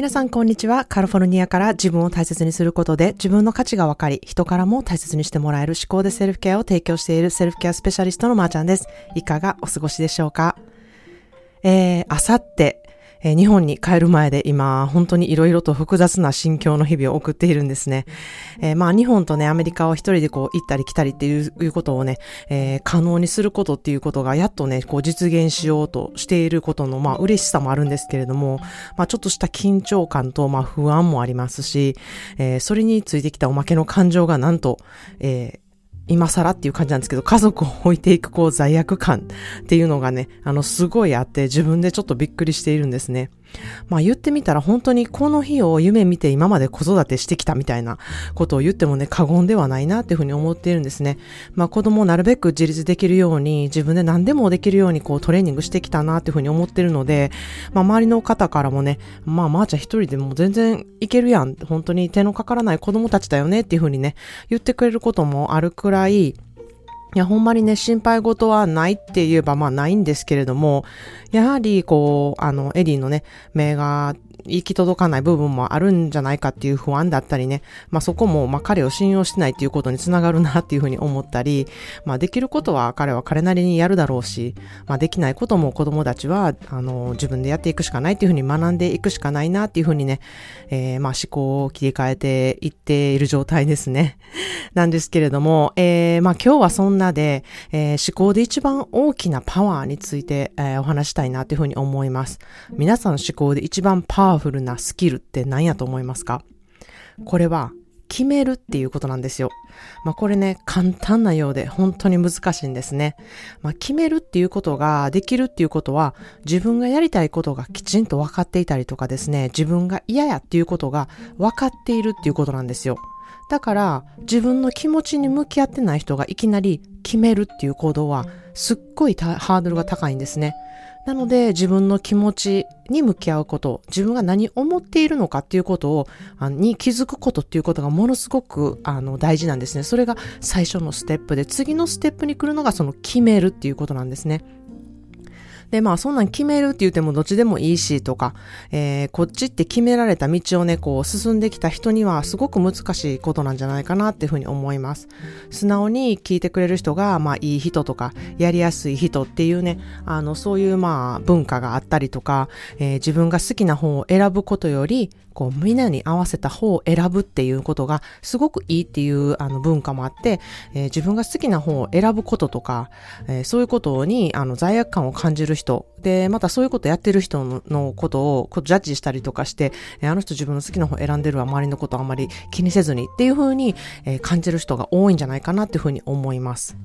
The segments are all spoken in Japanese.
皆さんこんにちは。カリフォルニアから自分を大切にすることで自分の価値が分かり、人からも大切にしてもらえる思考でセルフケアを提供しているセルフケアスペシャリストのまーちゃんです。いかがお過ごしでしょうか？えー、あさってえー、日本に帰る前で今、本当に色々と複雑な心境の日々を送っているんですね。えー、まあ、日本とね、アメリカを一人でこう、行ったり来たりっていうことをね、えー、可能にすることっていうことが、やっとね、こう、実現しようとしていることの、まあ、嬉しさもあるんですけれども、まあ、ちょっとした緊張感と、まあ、不安もありますし、え、それについてきたおまけの感情がなんと、え、今更っていう感じなんですけど、家族を置いていくこう罪悪感っていうのがね、あの、すごいあって自分でちょっとびっくりしているんですね。まあ言ってみたら本当にこの日を夢見て今まで子育てしてきたみたいなことを言ってもね、過言ではないなっていうふうに思っているんですね。まあ子供をなるべく自立できるように、自分で何でもできるようにこうトレーニングしてきたなっていうふうに思ってるので、まあ周りの方からもね、まあまーちゃん一人でも全然いけるやん。本当に手のかからない子供たちだよねっていうふうにね、言ってくれることもあるくらい、いや、ほんまにね、心配事はないって言えば、まあないんですけれども、やはり、こう、あの、エリーのね、目が行き届かない部分もあるんじゃないかっていう不安だったりね、まあそこも、まあ彼を信用してないっていうことにつながるなっていうふうに思ったり、まあできることは彼は彼なりにやるだろうし、まあできないことも子供たちは、あの、自分でやっていくしかないっていうふうに学んでいくしかないなっていうふうにね、えー、まあ思考を切り替えていっている状態ですね。なんですけれども、えー、まあ今日はそんなで、えー、思考で一番大きなパワーについて、えー、お話したいなというふうに思います。皆さんの思考で一番パワフルなスキルって何やと思いますか？これは決めるっていうことなんですよ。まあこれね、簡単なようで本当に難しいんですね。まあ決めるっていうことができるっていうことは自分がやりたいことがきちんと分かっていたりとかですね、自分が嫌やっていうことが分かっているっていうことなんですよ。だから自分の気持ちに向き合ってない人がいきなり決めるっていう行動はすっごいハードルが高いんですね。なので自分の気持ちに向き合うこと、自分が何思っているのかっていうことを、あに気づくことっていうことがものすごくあの大事なんですね。それが最初のステップで、次のステップに来るのがその決めるっていうことなんですね。で、まあそんなん決めるって言ってもどっちでもいいしとか、えー、こっちって決められた道をね、こう進んできた人にはすごく難しいことなんじゃないかなっていうふうに思います。素直に聞いてくれる人が、まあいい人とか、やりやすい人っていうね、あの、そういうまあ文化があったりとか、えー、自分が好きな本を選ぶことより、こう、みんなに合わせた方を選ぶっていうことがすごくいいっていうあの文化もあって、えー、自分が好きな方を選ぶこととか、えー、そういうことにあの罪悪感を感じる人、で、またそういうことやってる人のことをジャッジしたりとかして、あの人自分の好きな方選んでるわ、周りのことあんまり気にせずにっていう風に、感じる人が多いんじゃないかなっていう風に思います。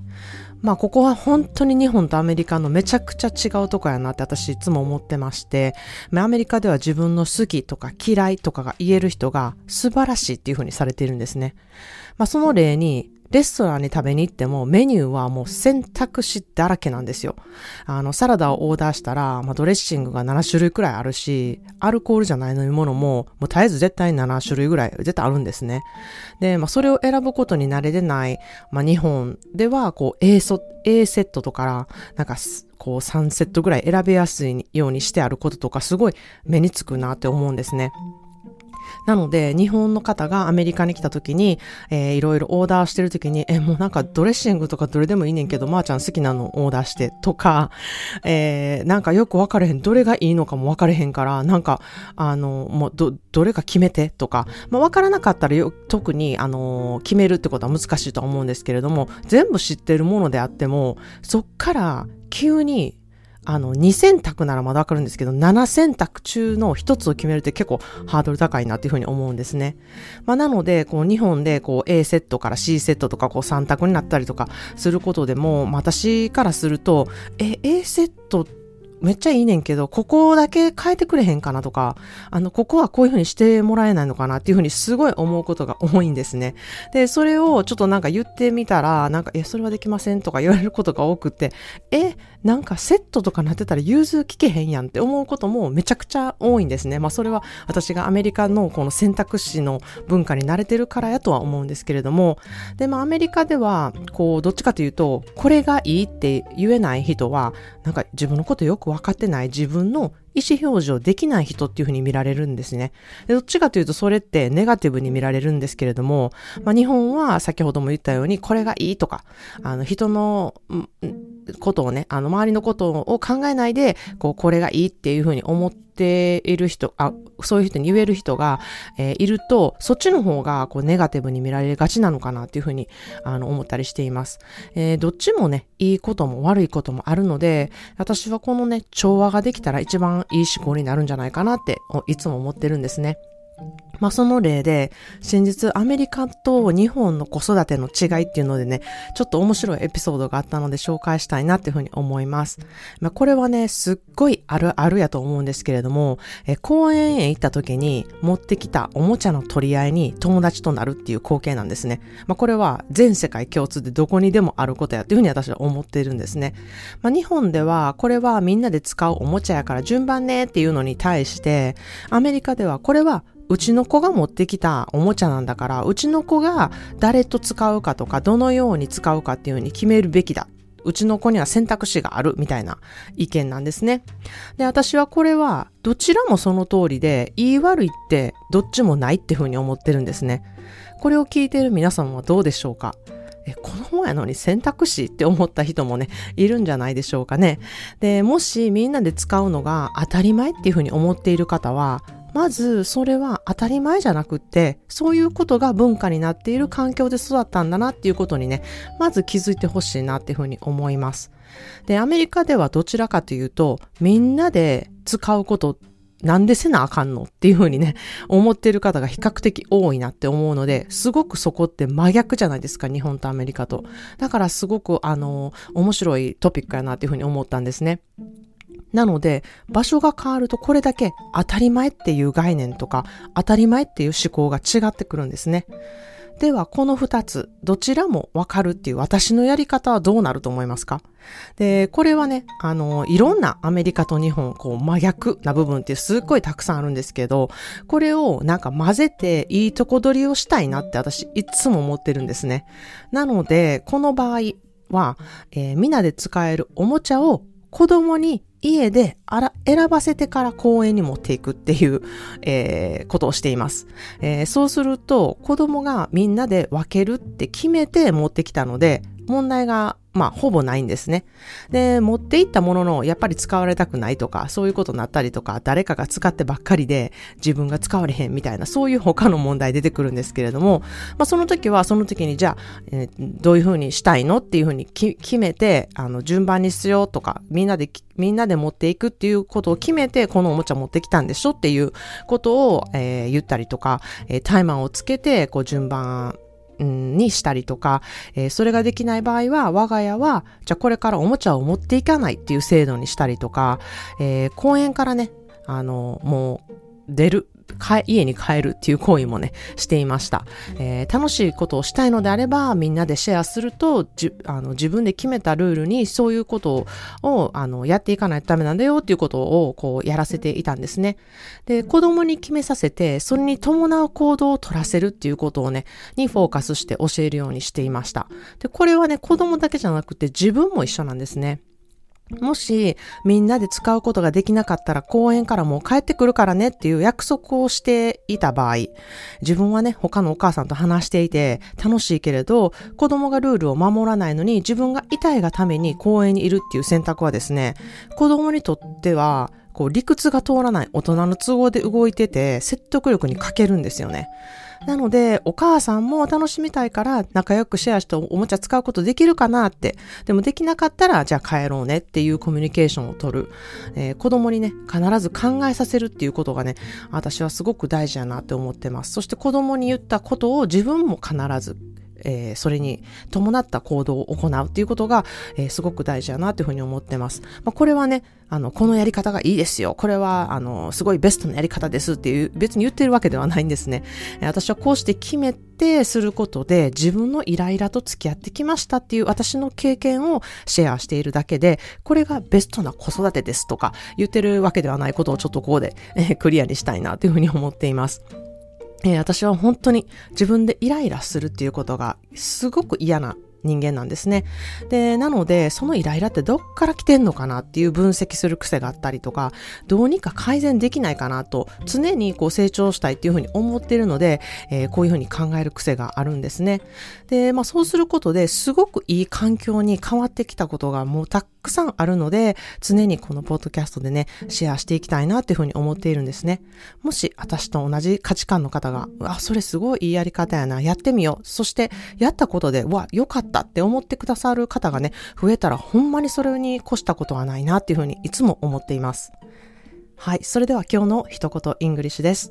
まあここは本当に日本とアメリカのめちゃくちゃ違うとこやなって私いつも思ってまして、アメリカでは自分の好きとか嫌いとかが言える人が素晴らしいっていうふうにされているんですね。まあその例にレストランに食べに行ってもメニューはもう選択肢だらけなんですよ。あの、サラダをオーダーしたら、まあ、ドレッシングが7種類くらいあるし、アルコールじゃない飲み物も、もう絶えず絶対7種類ぐらい絶対あるんですね。で、まあ、それを選ぶことに慣れてない、まあ、日本では、こう、A セットとか、なんか、こう3セットぐらい選べやすいようにしてあることとか、すごい目につくなって思うんですね。なので、日本の方がアメリカに来た時に、えー、いろいろオーダーしてる時に、え、もうなんかドレッシングとかどれでもいいねんけど、まー、あ、ちゃん好きなのオーダーしてとか、えー、なんかよく分かれへん、どれがいいのかも分かれへんから、なんか、あの、もうど、どれか決めてとか、まあ、分からなかったらよ、特に、あの、決めるってことは難しいと思うんですけれども、全部知ってるものであっても、そっから急にあの、2選択ならまだわかるんですけど、7選択中の1つを決めるって結構ハードル高いなっていうふうに思うんですね。まあ、なので、こう、日本でこう、A セットから C セットとか、こう、3択になったりとかすることでも、まあ、私からすると、え、A セットってめっちゃいいねんけど、ここだけ変えてくれへんかなとか、あの、ここはこういうふうにしてもらえないのかなっていうふうにすごい思うことが多いんですね。で、それをちょっとなんか言ってみたら、なんか、え、それはできませんとか 言われることが多くて、え、なんかセットとかなってたら融通聞けへんやんって思うこともめちゃくちゃ多いんですね。まあそれは私がアメリカのこの選択肢の文化に慣れてるからやとは思うんですけれども、で、まあアメリカでは、こう、どっちかというと、これがいいって言えない人は、なんか自分のことよくく分かってない自分の意思表示をできない人っていうふうに見られるんですね。でどっちかというとそれってネガティブに見られるんですけれども、まあ、日本は先ほども言ったようにこれがいいとか、あの人のことをね、あの周りのことを考えないで、こうこれがいいっていうふうに思っている人、あ、そういう人に言える人が、えー、いると、そっちの方がこうネガティブに見られがちなのかなっていうふうにあの思ったりしています。えー、どっちもね、いいことも悪いこともあるので、私はこのね、調和ができたら一番いい思考になるんじゃないかなっていつも思ってるんですね。まあその例で、先日アメリカと日本の子育ての違いっていうのでね、ちょっと面白いエピソードがあったので紹介したいなっていうふうに思います。まあこれはね、すっごいあるあるやと思うんですけれども、え公園へ行った時に持ってきたおもちゃの取り合いに友達となるっていう光景なんですね。まあこれは全世界共通でどこにでもあることやっていうふうに私は思っているんですね。まあ日本ではこれはみんなで使うおもちゃやから順番ねっていうのに対して、アメリカではこれはうちの子が持ってきたおもちゃなんだから、うちの子が誰と使うかとか、どのように使うかっていうふうに決めるべきだ。うちの子には選択肢があるみたいな意見なんですね。で、私はこれはどちらもその通りで、言い悪いってどっちもないっていうふうに思ってるんですね。これを聞いている皆さんはどうでしょうか？え、子供やのに選択肢って思った人もね、いるんじゃないでしょうかね。で、もしみんなで使うのが当たり前っていうふうに思っている方は、まずそれは当たり前じゃなくって、そういうことが文化になっている環境で育ったんだなっていうことにね、まず気づいてほしいなっていうふうに思います。で、アメリカではどちらかというと、みんなで使うことなんでせなあかんのっていうふうにね、思ってる方が比較的多いなって思うので、すごくそこって真逆じゃないですか、日本とアメリカと。だからすごく、あの、面白いトピックやなっていうふうに思ったんですね。なので、場所が変わるとこれだけ当たり前っていう概念とか、当たり前っていう思考が違ってくるんですね。では、この二つ、どちらもわかるっていう私のやり方はどうなると思いますか？で、これはね、あの、いろんなアメリカと日本、こう、真逆な部分ってすっごいたくさんあるんですけど、これをなんか混ぜていいとこ取りをしたいなって私いつも思ってるんですね。なので、この場合は、えー、みんなで使えるおもちゃを子供に家であら選ばせてから公園に持っていくっていう、えー、ことをしています、えー、そうすると子供がみんなで分けるって決めて持ってきたので問題がまあ、ほぼないんですね。で、持っていったものの、やっぱり使われたくないとか、そういうことになったりとか、誰かが使ってばっかりで、自分が使われへんみたいな、そういう他の問題出てくるんですけれども、まあ、その時は、その時に、じゃあ、えー、どういうふうにしたいの？っていうふうに決めて、あの、順番にしようとか、みんなで、みんなで持っていくっていうことを決めて、このおもちゃ持ってきたんでしょ？っていうことを、えー、言ったりとか、えー、タイマーをつけて、こう、順番にしたりとか、えー、それができない場合は、我が家は、じゃあこれからおもちゃを持っていかないっていう制度にしたりとか、えー、公園からね、あの、もう、出る、家に帰るっていう行為もね、していました。えー、楽しいことをしたいのであれば、みんなでシェアすると、じあの自分で決めたルールにそういうことをあのやっていかないとダメなんだよっていうことをこうやらせていたんですね。で、子供に決めさせて、それに伴う行動を取らせるっていうことをね、にフォーカスして教えるようにしていました。で、これはね、子供だけじゃなくて自分も一緒なんですね。もしみんなで使うことができなかったら公園からもう帰ってくるからねっていう約束をしていた場合、自分はね、他のお母さんと話していて楽しいけれど、子供がルールを守らないのに自分が痛いがために公園にいるっていう選択はですね、子供にとってはこう理屈が通らない大人の都合で動いてて説得力に欠けるんですよね。なので、お母さんも楽しみたいから仲良くシェアしておもちゃ使うことできるかなって。でもできなかったら、じゃあ帰ろうねっていうコミュニケーションを取る。えー、子供にね、必ず考えさせるっていうことがね、私はすごく大事だなって思ってます。そして子供に言ったことを自分も必ずえー、それに伴った行動を行うっていうことが、えー、すごく大事だなというふうに思ってます。まあ、これはね、あの、このやり方がいいですよ。これは、あの、すごいベストなやり方ですっていう、別に言ってるわけではないんですね。私はこうして決めてすることで、自分のイライラと付き合ってきましたっていう私の経験をシェアしているだけで、これがベストな子育てですとか言ってるわけではないことをちょっとここで、えー、クリアにしたいなというふうに思っています。えー、私は本当に自分でイライラするっていうことがすごく嫌な人間なんですね。で、なので、そのイライラってどっから来てんのかなっていう分析する癖があったりとか、どうにか改善できないかなと、常にこう成長したいっていうふうに思っているので、えー、こういうふうに考える癖があるんですね。で、まあそうすることですごくいい環境に変わってきたことがもうたくさんあるので、常にこのポッドキャストでね、シェアしていきたいなっていうふうに思っているんですね。もし私と同じ価値観の方が、あ、それすごいいいやり方やな、やってみよう。そしてやったことで、わ、良かったって思ってくださる方がね、増えたらほんまにそれに越したことはないなっていうふうにいつも思っています。はい。それでは今日の一言 English です。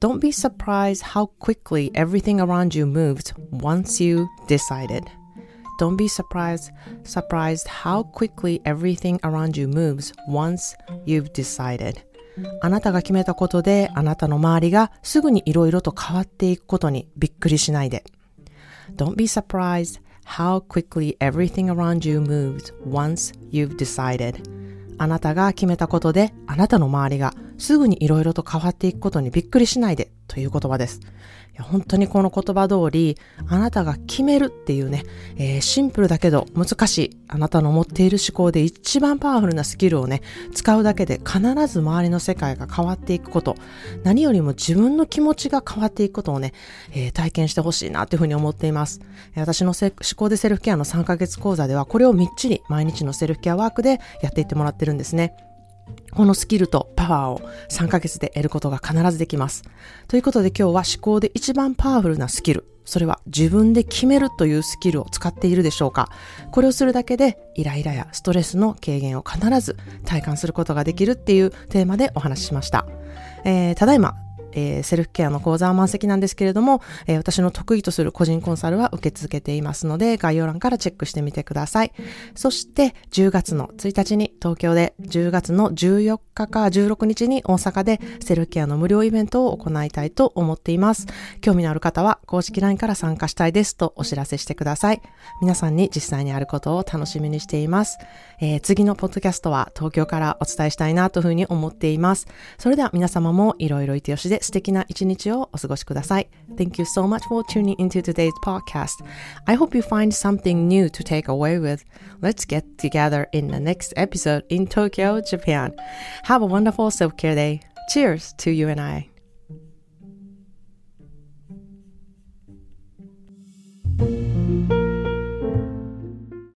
Don't be surprised how quickly everything around you moves once you decided. Don't be surprised surprised how quickly everything around you moves once you've decided. あなたが決めたことであなたの周りがすぐにいろいろと変わっていくことにびっくりしないで。Don't be surprised how quickly everything around you moves once you've decided. あなたが決めたことであなたの周りがすぐにいろいろと変わっていくことにびっくりしないでという言葉です。いや本当にこの言葉通り、あなたが決めるっていうね、えー、シンプルだけど難しい、あなたの持っている思考で一番パワフルなスキルをね、使うだけで必ず周りの世界が変わっていくこと、何よりも自分の気持ちが変わっていくことをね、えー、体験してほしいなというふうに思っています。私の思考でセルフケアの3ヶ月講座では、これをみっちり毎日のセルフケアワークでやっていってもらってるんですね。このスキルとパワーを3ヶ月で得ることが必ずできます。ということで今日は思考で一番パワフルなスキル。それは自分で決めるというスキルを使っているでしょうかこれをするだけでイライラやストレスの軽減を必ず体感することができるっていうテーマでお話ししました。えー、ただいまえー、セルフケアの講座は満席なんですけれども、えー、私の得意とする個人コンサルは受け続けていますので、概要欄からチェックしてみてください。そして、10月の1日に東京で、10月の14日か16日に大阪でセルフケアの無料イベントを行いたいと思っています。興味のある方は公式 LINE から参加したいですとお知らせしてください。皆さんに実際にあることを楽しみにしています。えー、次のポッドキャストは東京からお伝えしたいなというふうに思っています。それでは皆様もいろいろいてよしでで素敵な一日をお過ごしください。Thank you so much for tuning into today's podcast. I hope you find something new to take away with. Let's get together in the next episode in Tokyo, Japan. Have a wonderful self care day. Cheers to you and I. thank you